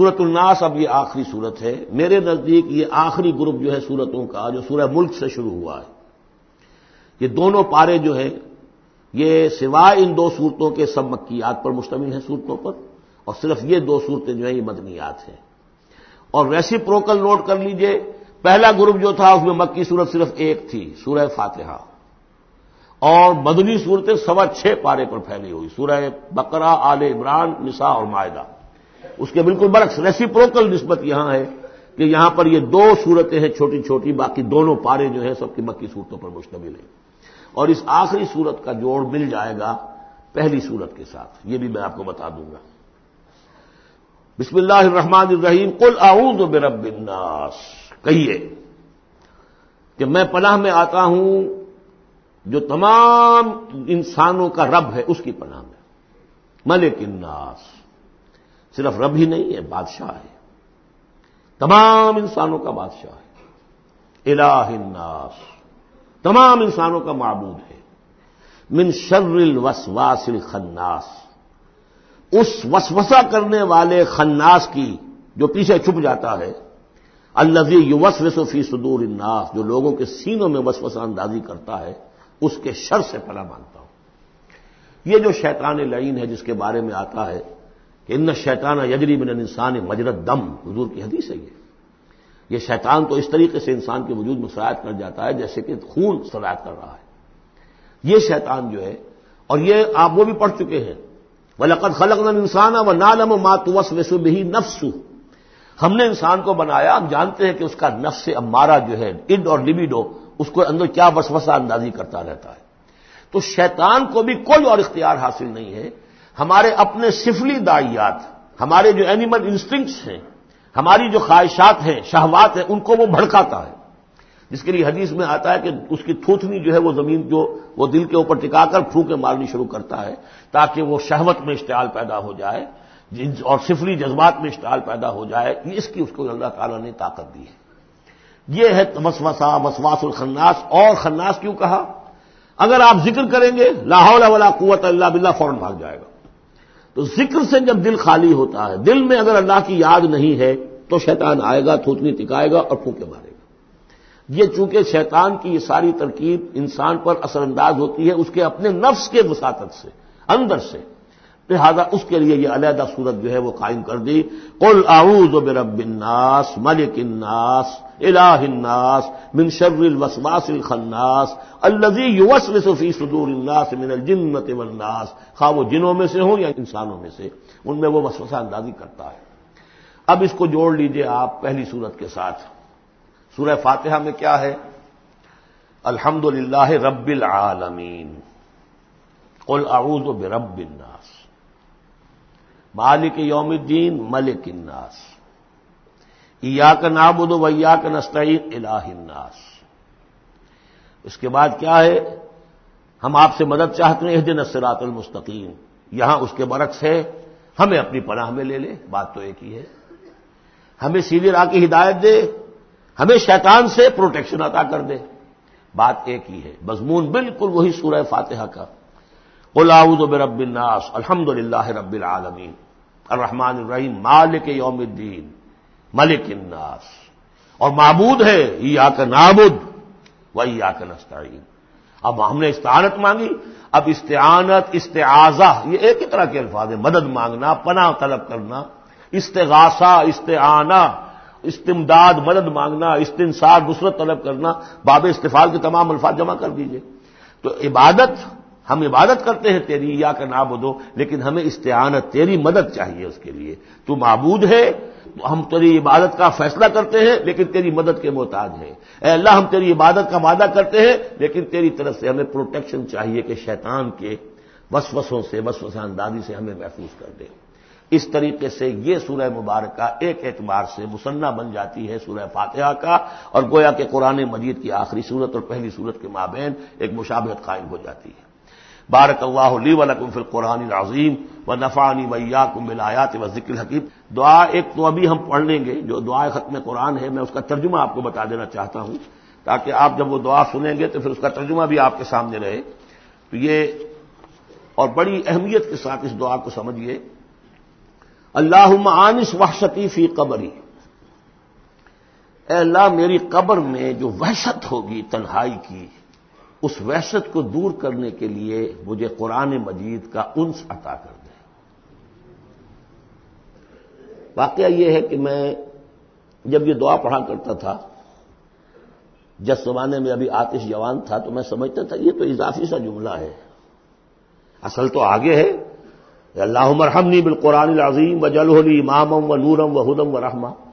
سورت الناس اب یہ آخری صورت ہے۔ میرے نزدیک یہ آخری گروپ جو ہے سورتوں کا، جو سورہ ملک سے شروع ہوا ہے۔ یہ دونوں پارے جو ہیں، یہ سوائے ان دو صورتوں کے سب مکیات پر مشتمل ہیں صورتوں پر، اور صرف یہ دو صورتیں جو ہیں، یہ مدنیات ہیں۔ اور ویسی پروکل نوٹ کر لیجیے، پہلا گروپ جو تھا، اس میں مکی صورت صرف ایک تھی، سورہ فاتحہ۔ اور مدنی صورتیں سوا چھ پارے پر پھیلی ہوئی، سورہ بقرہ، آل عمران، نساء اور معاہدہ اس کے بالکل برعکس ریسیپروکل نسبت یہاں ہے کہ یہاں پر یہ دو صورتیں ہیں چھوٹی چھوٹی، باقی دونوں پارے جو ہیں سب کی مکی صورتوں پر مشتمل ہیں۔ اور اس آخری صورت کا جوڑ مل جائے گا پہلی صورت کے ساتھ، یہ بھی میں آپ کو بتا دوں گا۔ بسم اللہ الرحمن الرحیم کل اعوذ برب الناس۔ کہیے کہ میں پناہ میں آتا ہوں جو تمام انسانوں کا رب ہے، اس کی پناہ میں، ملک الناس۔ صرف رب ہی نہیں ہے بادشاہ ہے۔ تمام انسانوں کا بادشاہ ہے۔ الہ الناس۔ تمام انسانوں کا معبود ہے۔ من شر الوسواس الخناس۔ اس وسوسہ کرنے والے خناس کی جو پیچھے چھپ جاتا ہے الزی یو فی صدور الناس، جو لوگوں کے سینوں میں وسوسہ اندازی کرتا ہے، اس کے شر سے پلا مانتا ہوں۔ یہ جو شیطان لعین ہے، جس کے بارے میں آتا ہے کہ ان شیطانہ یجری من انسان مجرت دم۔ حضور کی حدیث ہے یہ۔ یہ شیطان تو اس طریقے سے انسان کے وجود میں سرایت کر جاتا ہے جیسے کہ خون سرایت کر رہا ہے۔ یہ شیطان جو ہے، اور یہ آپ وہ بھی پڑھ چکے ہیں۔ وہ لقت خلق انسان و نالم ماتوس وسو بھی نفسو ہم نے انسان کو بنایا ہم جانتے ہیں کہ اس کا نفس امارا جو ہے اڈ اور لبیڈو، اس کو اندر کیا وسوسہ اندازی کرتا رہتا ہے۔ تو شیطان کو بھی کوئی اور اختیار حاصل نہیں ہے۔ ہمارے اپنے سفلی دائیات، ہمارے جو اینیمل انسٹنکٹس ہیں، ہماری جو خواہشات ہیں، شہوات ہیں، ان کو وہ بھڑکاتا ہے۔ جس کے لیے حدیث میں آتا ہے کہ اس کی تھوتنی جو ہے وہ زمین جو وہ دل کے اوپر ٹکا کر پھونکے مارنی شروع کرتا ہے تاکہ وہ شہوت میں اشتعال پیدا ہو جائے اور سفری جذبات میں اشتعال پیدا ہو جائے اس کی اس کو اللہ تعالیٰ نے طاقت دی ہے۔ یہ ہے مسوسا مسواس الخناس۔ اور خناس کیوں کہا؟ اگر آپ ذکر کریں گے لاہور ولا قوت اللہ بلّہ فوراً بھاگ جائے گا۔ تو ذکر سے جب دل خالی ہوتا ہے، دل میں اگر اللہ کی یاد نہیں ہے، تو شیطان آئے گا تھوتنی ٹکائے گا اور پھونکے مارے گا۔ یہ چونکہ شیطان کی یہ ساری ترکیب انسان پر اثر انداز ہوتی ہے، اس کے اپنے نفس کے وساطت سے، اندر سے۔ لہذا اس کے لیے یہ علیحدہ صورت جو ہے وہ قائم کر دی۔ قل اعوذ برب الناس ملک الناس الہ الناس، من شر الوسواس الخناس، الذي يوسوس في صدور الناس من الجنة والناس۔ خواہ وہ جنوں میں سے ہوں یا انسانوں میں سے، ان میں وہ وسوسہ اندازی کرتا ہے۔ اب اس کو جوڑ لیجیے آپ پہلی صورت کے ساتھ۔ سورہ فاتحہ میں کیا ہے؟ الحمد للہ رب العالمین۔ قل اعوذ برب الناس۔ مالک یوم الدین، ملک الناس. ایا کا نابود ویا کا نستعین، الہ الناس. اس کے بعد کیا ہے؟ ہم آپ سے مدد چاہتے ہیں دن اسرات المستقیم. یہاں اس کے برعکس ہے، ہمیں اپنی پناہ میں لے لے، بات تو ایک ہی ہے. ہمیں سیدھی راہ کی ہدایت دے، ہمیں شیطان سے پروٹیکشن عطا کر دے. بات ایک ہی ہے، مضمون بالکل وہی سورہ فاتحہ کا. اعوذ برب الناس الحمد للہ رب العالمین، الرحمن الرحیم، مالک یوم الدین، ملک الناس۔ اور معبود ہے یا کا نابود وہی یا کا نستعین۔ اب ہم نے استعانت مانگی، اب استعانت، استعاذہ، یہ ایک ہی طرح کے الفاظ ہیں۔ مدد مانگنا، پناہ طلب کرنا، استغاثہ، استعانہ، استمداد، مدد مانگنا، استنصار، نصرت طلب کرنا، باب استفال کے تمام الفاظ جمع کر دیجیے۔ تو عبادت ہم عبادت کرتے ہیں، تیری یا کا نام دو لیکن ہمیں استعانت، تیری مدد چاہیے اس کے لیے۔ تو معبود ہے، ہم تیری عبادت کا فیصلہ کرتے ہیں، لیکن تیری مدد کے محتاج ہیں۔ اے اللہ، ہم تیری عبادت کا وعدہ کرتے ہیں، لیکن تیری طرف سے ہمیں پروٹیکشن چاہیے کہ شیطان کے وسوسوں سے، وسوسہ اندازی سے ہمیں محفوظ کر دے۔ اس طریقے سے یہ سورہ مبارکہ ایک اعتبار سے مسنہ بن جاتی ہے سورہ فاتحہ کا، اور گویا کہ قرآن مجید کی آخری صورت اور پہلی صورت کے مابین ایک مشابہت قائم ہو جاتی ہے۔ بارک اللہ لی ولکم فی القرآن العظیم و نفانی ویا کم بلایات و ذکر حکیم دعا ایک تو ابھی ہم پڑھ لیں گے، جو دعا ختم قرآن ہے، میں اس کا ترجمہ آپ کو بتا دینا چاہتا ہوں، تاکہ آپ جب وہ دعا سنیں گے تو پھر اس کا ترجمہ بھی آپ کے سامنے رہے۔ تو یہ اور بڑی اہمیت کے ساتھ اس دعا کو سمجھیے۔ اللہ عانس وحشتی فی قبری۔ اے اللہ، میری قبر میں جو وحشت ہوگی، تنہائی کی اس وحشت کو دور کرنے کے لیے مجھے قرآن مجید کا انس عطا کر دے۔ واقعہ یہ ہے کہ میں جب یہ دعا پڑھا کرتا تھا، جس زمانے میں ابھی آتش جوان تھا، تو میں سمجھتا تھا یہ تو اضافی سا جملہ ہے۔ اصل تو آگے ہے۔ اللہ مرحمنی بالقرآن العظیم و جلحلی امامم و نورم و ہدم و رحمہ۔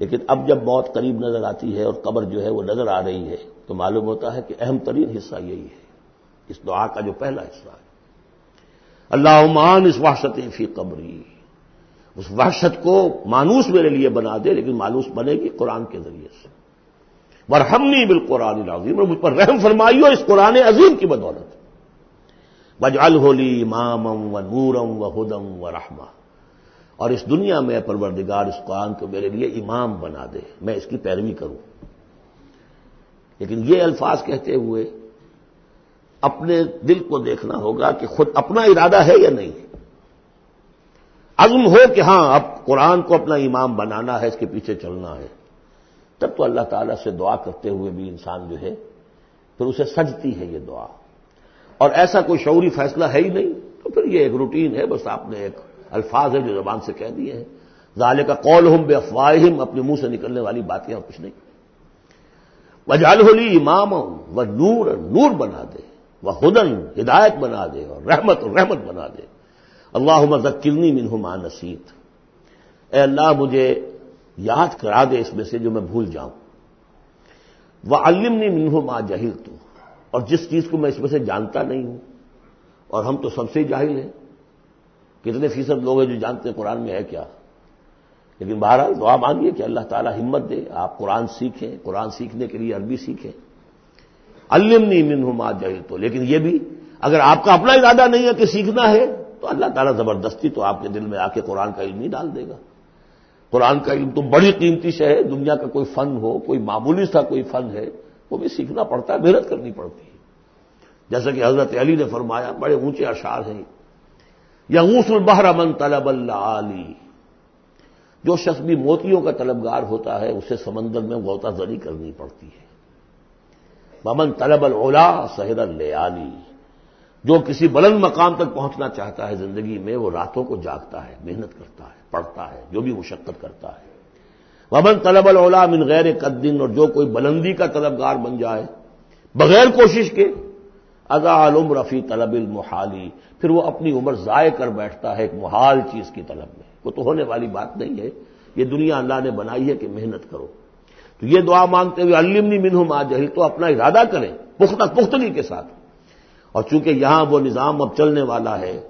لیکن اب جب موت قریب نظر آتی ہے اور قبر جو ہے وہ نظر آ رہی ہے، تو معلوم ہوتا ہے کہ اہم ترین حصہ یہی ہے۔ اس دعا کا جو پہلا حصہ ہے۔ اللہ عمان اس وحشت فی قبری۔ اس وحشت کو مانوس میرے لیے بنا دے، لیکن مانوس بنے گی قرآن کے ذریعے سے۔ مرحمنی بالقرآن العظیم اور مجھ پر رحم فرمائیو اس قرآن عظیم کی بدولت۔ بج الہلی امام و نورم و ہدم و رحمہ اور اس دنیا میں پروردگار، اس قرآن کو میرے لیے امام بنا دے۔ میں اس کی پیروی کروں۔ لیکن یہ الفاظ کہتے ہوئے اپنے دل کو دیکھنا ہوگا کہ خود اپنا ارادہ ہے یا نہیں۔ عزم ہو کہ ہاں اب قرآن کو اپنا امام بنانا ہے، اس کے پیچھے چلنا ہے۔ تب تو اللہ تعالیٰ سے دعا کرتے ہوئے بھی انسان جو ہے، پھر اسے سجتی ہے یہ دعا۔ اور ایسا کوئی شعوری فیصلہ ہے ہی نہیں، تو پھر یہ ایک روٹین ہے، بس آپ نے ایک الفاظ ہے جو زبان سے کہہ دیے ہیں۔ ظالے کا قول ہم بے افواہم اپنے منہ سے نکلنے والی باتیں اور کچھ نہیں۔ وجال ہولی امام و نور نور بنا دے۔ وہ ہدن ہدایت بنا دے اور رحمت اور رحمت بنا دے۔ اللہ مذکرنی منہ نصیت اے اللہ، مجھے یاد کرا دے اس میں سے جو میں بھول جاؤں۔ وہ علمنی منہ ماں جہل تو اور جس چیز کو میں اس میں سے جانتا نہیں ہوں، اور ہم تو سب سے جاہل ہیں۔ کتنے فیصد لوگ ہیں جو جانتے ہیں قرآن میں ہے کیا؟ لیکن بہرحال دعا مانگیے کہ اللہ تعالیٰ ہمت دے، آپ قرآن سیکھیں، قرآن سیکھنے کے لیے عربی سیکھیں۔ علم نہیں من ہوں ماں جہل تو لیکن یہ بھی اگر آپ کا اپنا ارادہ نہیں ہے کہ سیکھنا ہے، تو اللہ تعالیٰ زبردستی تو آپ کے دل میں آ کے قرآن کا علم ہی ڈال دے گا۔ قرآن کا علم تو بڑی قیمتی شے ہے، دنیا کا کوئی فن ہو، کوئی معمولی سا کوئی فن ہے، وہ بھی سیکھنا پڑتا ہے، محنت کرنی پڑتی ہے۔ جیسا کہ حضرت علی نے فرمایا، بڑے اونچے اشعار ہیں۔ یغوس البحر من طلب اللہ علی جو شخص بھی موتیوں کا طلبگار ہوتا ہے، اسے سمندر میں غوطہ زری کرنی پڑتی ہے۔ ممن طلب الولا سہر العلی جو کسی بلند مقام تک پہنچنا چاہتا ہے زندگی میں، وہ راتوں کو جاگتا ہے، محنت کرتا ہے، پڑھتا ہے، جو بھی مشقت کرتا ہے۔ ومن طلب الولا من غیر قدن اور جو کوئی بلندی کا طلبگار بن جائے، بغیر کوشش کے ادا علم رفیع طلب المحالی، پھر وہ اپنی عمر ضائع کر بیٹھتا ہے ایک محال چیز کی طلب میں۔ وہ تو ہونے والی بات نہیں ہے۔ یہ دنیا اللہ نے بنائی ہے کہ محنت کرو۔ تو یہ دعا مانگتے ہوئے علمنی منہ ما جہل، تو اپنا ارادہ کریں، پختہ پختگی کے ساتھ۔ اور چونکہ یہاں وہ نظام اب چلنے والا ہے،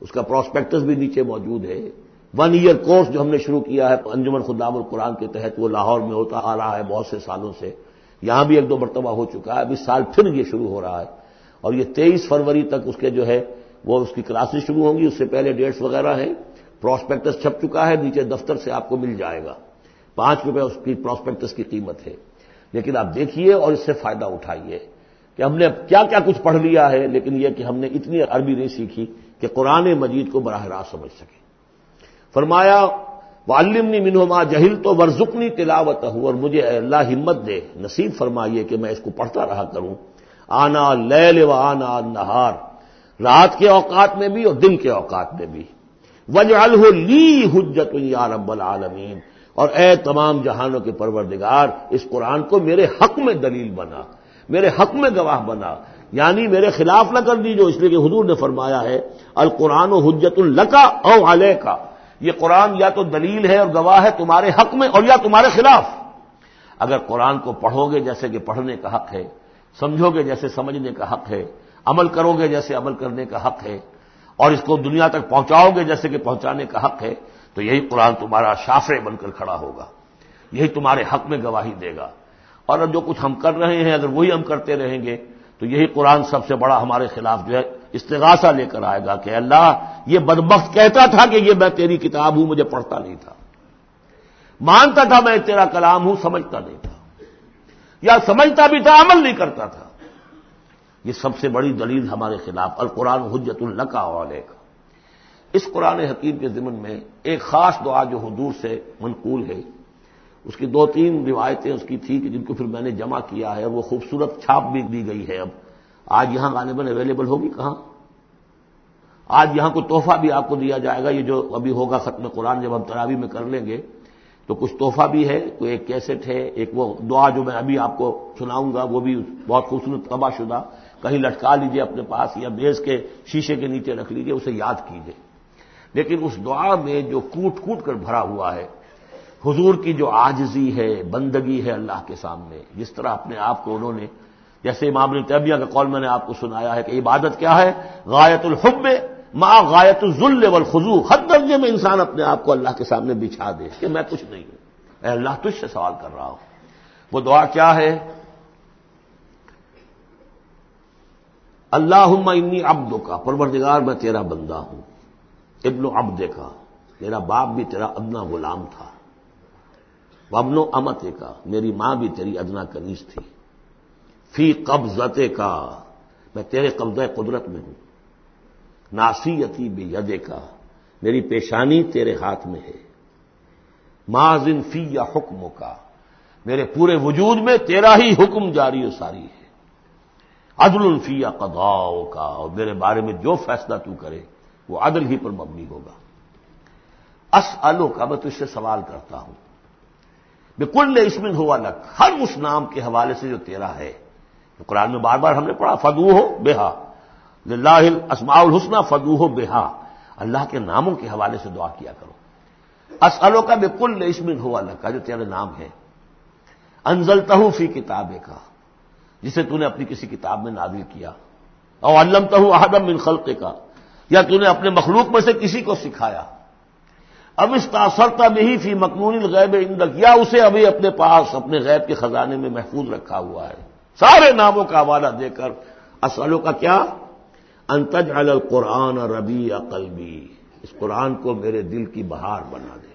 اس کا پراسپیکٹس بھی نیچے موجود ہے۔ ون ایئر کورس جو ہم نے شروع کیا ہے، انجمن خدام القرآن کے تحت وہ لاہور میں ہوتا آ رہا ہے بہت سے سالوں سے۔ یہاں بھی ایک دو مرتبہ ہو چکا ہے ابھی سال پھر یہ شروع ہو رہا ہے۔ اور یہ تیئیس فروری تک اس کے جو ہے وہ اس کی کلاسز شروع ہوں گی، اس سے پہلے ڈیٹس وغیرہ ہیں۔ پراسپیکٹس چھپ چکا ہے، نیچے دفتر سے آپ کو مل جائے گا۔ پانچ روپے اس کی پراسپیکٹس کی قیمت ہے۔ لیکن آپ دیکھیے اور اس سے فائدہ اٹھائیے کہ ہم نے کیا کیا کچھ پڑھ لیا ہے، لیکن یہ کہ ہم نے اتنی عربی نہیں سیکھی کہ قرآن مجید کو براہ راست سمجھ سکے۔ فرمایا وہ علمنی منہما جہل تو ورژنی تلاوت ہوں اور مجھے اللہ ہمت دے، نصیب فرمائیے کہ میں اس کو پڑھتا رہا کروں۔ آنا لے و آنا نہار۔ رات کے اوقات میں بھی اور دن کے اوقات میں بھی۔ وجہ لی حجت یا رب العالمین اور اے تمام جہانوں کے پروردگار، اس قرآن کو میرے حق میں دلیل بنا، میرے حق میں گواہ بنا۔ یعنی میرے خلاف نہ کر دیجو اس لیے کہ حضور نے فرمایا ہے، القرآن و حجت القا او علیہ کا یہ قرآن یا تو دلیل ہے اور گواہ ہے تمہارے حق میں اور یا تمہارے خلاف۔ اگر قرآن کو پڑھو گے جیسے کہ پڑھنے کا حق ہے سمجھو گے جیسے سمجھنے کا حق ہے، عمل کرو گے جیسے عمل کرنے کا حق ہے، اور اس کو دنیا تک پہنچاؤ گے جیسے کہ پہنچانے کا حق ہے، تو یہی قرآن تمہارا شافرے بن کر کھڑا ہوگا۔ یہی تمہارے حق میں گواہی دے گا۔ اور جو کچھ ہم کر رہے ہیں، اگر وہی ہم کرتے رہیں گے، تو یہی قرآن سب سے بڑا ہمارے خلاف جو ہے، استغاثہ لے کر آئے گا کہ اللہ، یہ بدبخت کہتا تھا کہ یہ میں تیری کتاب ہوں، مجھے پڑھتا نہیں تھا۔ مانتا تھا میں تیرا کلام ہوں، سمجھتا نہیں تھا۔ یا سمجھتا بھی تھا، عمل نہیں کرتا تھا۔ یہ سب سے بڑی دلیل ہمارے خلاف، القرآن حجت اللہ کا والے کا اس قرآن حکیم کے ضمن میں ایک خاص دعا جو حضور سے منقول ہے، اس کی دو تین روایتیں اس کی تھی کہ جن کو پھر میں نے جمع کیا ہے، وہ خوبصورت چھاپ بھی دی گئی ہے۔ اب، آج یہاں غالباً اویلیبل ہوگی کہاں؟ آج یہاں کو تحفہ بھی آپ کو دیا جائے گا، یہ جو ابھی ہوگا ختم قرآن، جب ہم تراوی میں کر لیں گے۔ تو کچھ تحفہ بھی ہے، کوئی ایک کیسٹ ہے، ایک وہ دعا جو میں ابھی آپ کو سناؤں گا، وہ بھی بہت خوبصورت تباہ شدہ، کہیں لٹکا لیجیے اپنے پاس یا بیس کے شیشے کے نیچے رکھ لیجیے، اسے یاد کیجیے۔ لیکن اس دعا میں جو کوٹ کوٹ کر بھرا ہوا ہے، حضور کی جو آجزی ہے، بندگی ہے اللہ کے سامنے، جس طرح اپنے آپ کو انہوں نے، جیسے امام الطبیہ کا قول میں نے آپ کو سنایا ہے کہ عبادت کیا ہے؟ غایت الحب ماں غایت الزل والخضوع، حد درجے میں انسان اپنے آپ کو اللہ کے سامنے بچھا دے کہ میں کچھ نہیں ہوں۔ اے اللہ، تجھ سے سوال کر رہا ہوں۔ وہ دعا کیا ہے؟ اللہ انی عبد کا پروردگار، میں تیرا بندہ ہوں۔ ابن و عبد کا میرا باپ بھی تیرا ادنا غلام تھا۔ وبن و امت کا میری ماں بھی تیری ادنا کنیز تھی۔ فی قبضت کا میں تیرے قبضہ قدرت میں ہوں۔ ناسیتی بے یدے کا، میری پیشانی تیرے ہاتھ میں ہے۔ ماضن فی یا حکم کا، میرے پورے وجود میں تیرا ہی حکم جاری و ساری ہے۔ عدل الفی یا قداؤ کا، اور میرے بارے میں جو فیصلہ تو کرے، وہ عدل ہی پر مبنی ہوگا۔ اس الو کا میں تجھ سے سوال کرتا ہوں۔ بالکل اسمن ہوا لک، ہر اس نام کے حوالے سے جو تیرا ہے۔ قرآن میں بار بار ہم نے پڑھا فدو ہو بےحا اللہ اسماء الحسنہ فدو ہو بےحا اللہ کے ناموں کے حوالے سے دعا کیا کرو۔ اسلو کا بالکل اسمن ہوا لکا، جو تیرے نام ہے انزل تہ فی کتاب کا جسے تو نے اپنی کسی کتاب میں نادل کیا۔ اور علم تہ احدم من خلق کا یا تو نے اپنے مخلوق میں سے کسی کو سکھایا۔ اب اس تاثرتا میں ہی فی مقمون الغیب اندک یا اسے ابھی اپنے پاس، اپنے غیب کے خزانے میں محفوظ رکھا ہوا ہے۔ سارے ناموں کا حوالہ دے کر اسلوں کا کیا؟ انتج القرآن ربی قلبی، اس قرآن کو میرے دل کی بہار بنا دے۔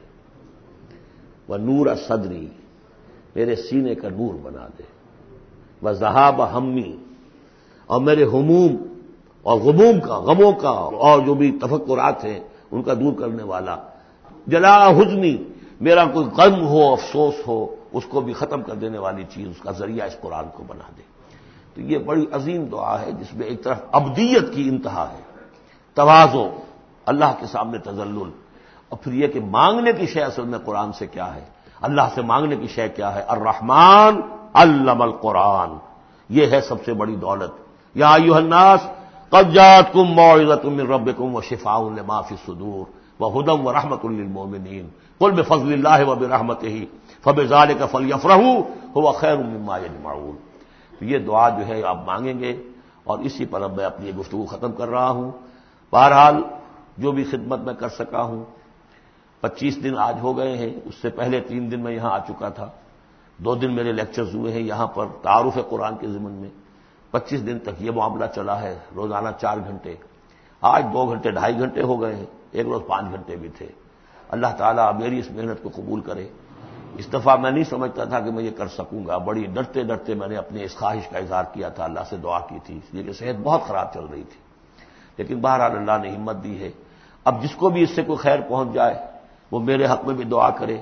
وہ نور صدری، میرے سینے کا نور بنا دے۔ وہ زہاب ہمی، اور میرے ہموم، اور غموم کا، غموں کا، اور جو بھی تفکرات ہیں، ان کا دور کرنے والا۔ جلا حزنی، میرا کوئی غم ہو، افسوس ہو، اس کو بھی ختم کر دینے والی چیز، اس کا ذریعہ اس قرآن کو بنا دے۔ تو یہ بڑی عظیم دعا ہے، جس میں ایک طرف ابدیت کی انتہا ہے، توازو، اللہ کے سامنے تزل اور پھر یہ کہ مانگنے کی شے اصل میں قرآن سے کیا ہے؟ اللہ سے مانگنے کی شے کیا ہے؟ الرحمان علم القرآن، یہ ہے سب سے بڑی دولت۔ یا یو الناس قبجات کم معزت من رب کم و شفا معافی صدور و ہدم و رحمت المومنین کل میں فضل اللہ و برحمت ہی فب ظال کا فل یفرح ہو خیر مما یجمعون۔ تو یہ دعا جو ہے آپ مانگیں گے اور اسی پر اب میں اپنی گفتگو ختم کر رہا ہوں۔ بہرحال جو بھی خدمت میں کر سکا ہوں، پچیس دن آج ہو گئے ہیں، اس سے پہلے تین دن میں یہاں آ چکا تھا۔ دو دن میرے لیکچرز ہوئے ہیں یہاں پر تعارف قرآن کے ضمن میں۔ پچیس دن تک یہ معاملہ چلا ہے، روزانہ چار گھنٹے۔ آج دو گھنٹے، ڈھائی گھنٹے ہو گئے ہیں، ایک روز پانچ گھنٹے بھی تھے۔ اللہ تعالیٰ میری اس محنت کو قبول کرے۔ اس دفعہ میں نہیں سمجھتا تھا کہ میں یہ کر سکوں گا۔ بڑی ڈرتے ڈرتے میں نے اپنے اس خواہش کا اظہار کیا تھا۔ اللہ سے دعا کی تھی، اس لیے کہ صحت بہت خراب چل رہی تھی۔ لیکن بہرحال اللہ نے ہمت دی ہے۔ اب جس کو بھی اس سے کوئی خیر پہنچ جائے، وہ میرے حق میں بھی دعا کرے۔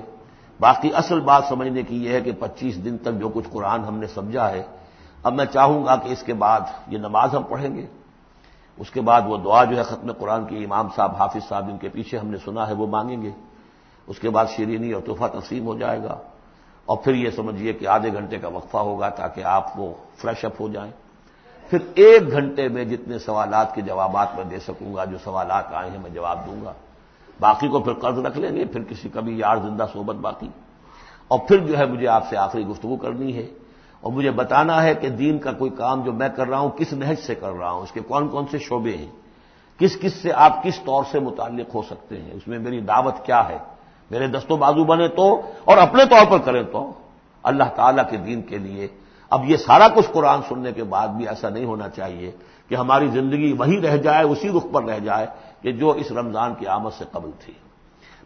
باقی اصل بات سمجھنے کی یہ ہے کہ پچیس دن تک جو کچھ قرآن ہم نے سمجھا ہے، اب میں چاہوں گا کہ اس کے بعد یہ نماز ہم پڑھیں گے۔ اس کے بعد وہ دعا جو ہے ختم قرآن کی امام صاحب، حافظ صاحب، ان کے پیچھے ہم نے سنا ہے، وہ مانگیں گے۔ اس کے بعد شیرینی اور تحفہ تقسیم ہو جائے گا اور پھر یہ سمجھیے کہ آدھے گھنٹے کا وقفہ ہوگا تاکہ آپ وہ فریش اپ ہو جائیں۔ پھر ایک گھنٹے میں جتنے سوالات کے جوابات میں دے سکوں گا، جو سوالات آئے ہیں میں جواب دوں گا۔ باقی کو پھر قرض رکھ لیں گے، پھر کسی کبھی یار زندہ صحبت باقی۔ اور پھر جو ہے مجھے آپ سے آخری گفتگو کرنی ہے۔ اور مجھے بتانا ہے کہ دین کا کوئی کام جو میں کر رہا ہوں، کس نہج سے کر رہا ہوں؟ اس کے کون کون سے شعبے ہیں؟ کس کس سے آپ کس طور سے متعلق ہو سکتے ہیں؟ اس میں میری دعوت کیا ہے؟ میرے دستوں بازو بنے تو اور اپنے طور پر کریں تو اللہ تعالیٰ کے دین کے لیے اب یہ سارا کچھ قرآن سننے کے بعد بھی ایسا نہیں ہونا چاہیے کہ ہماری زندگی وہی رہ جائے، اسی رخ پر رہ جائے کہ جو اس رمضان کی آمد سے قبل تھی۔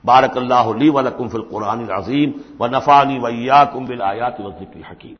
بارک اللہ علی ولکم فی القرآن العظیم و نفانی ویا کم بل آیات وزی حکیم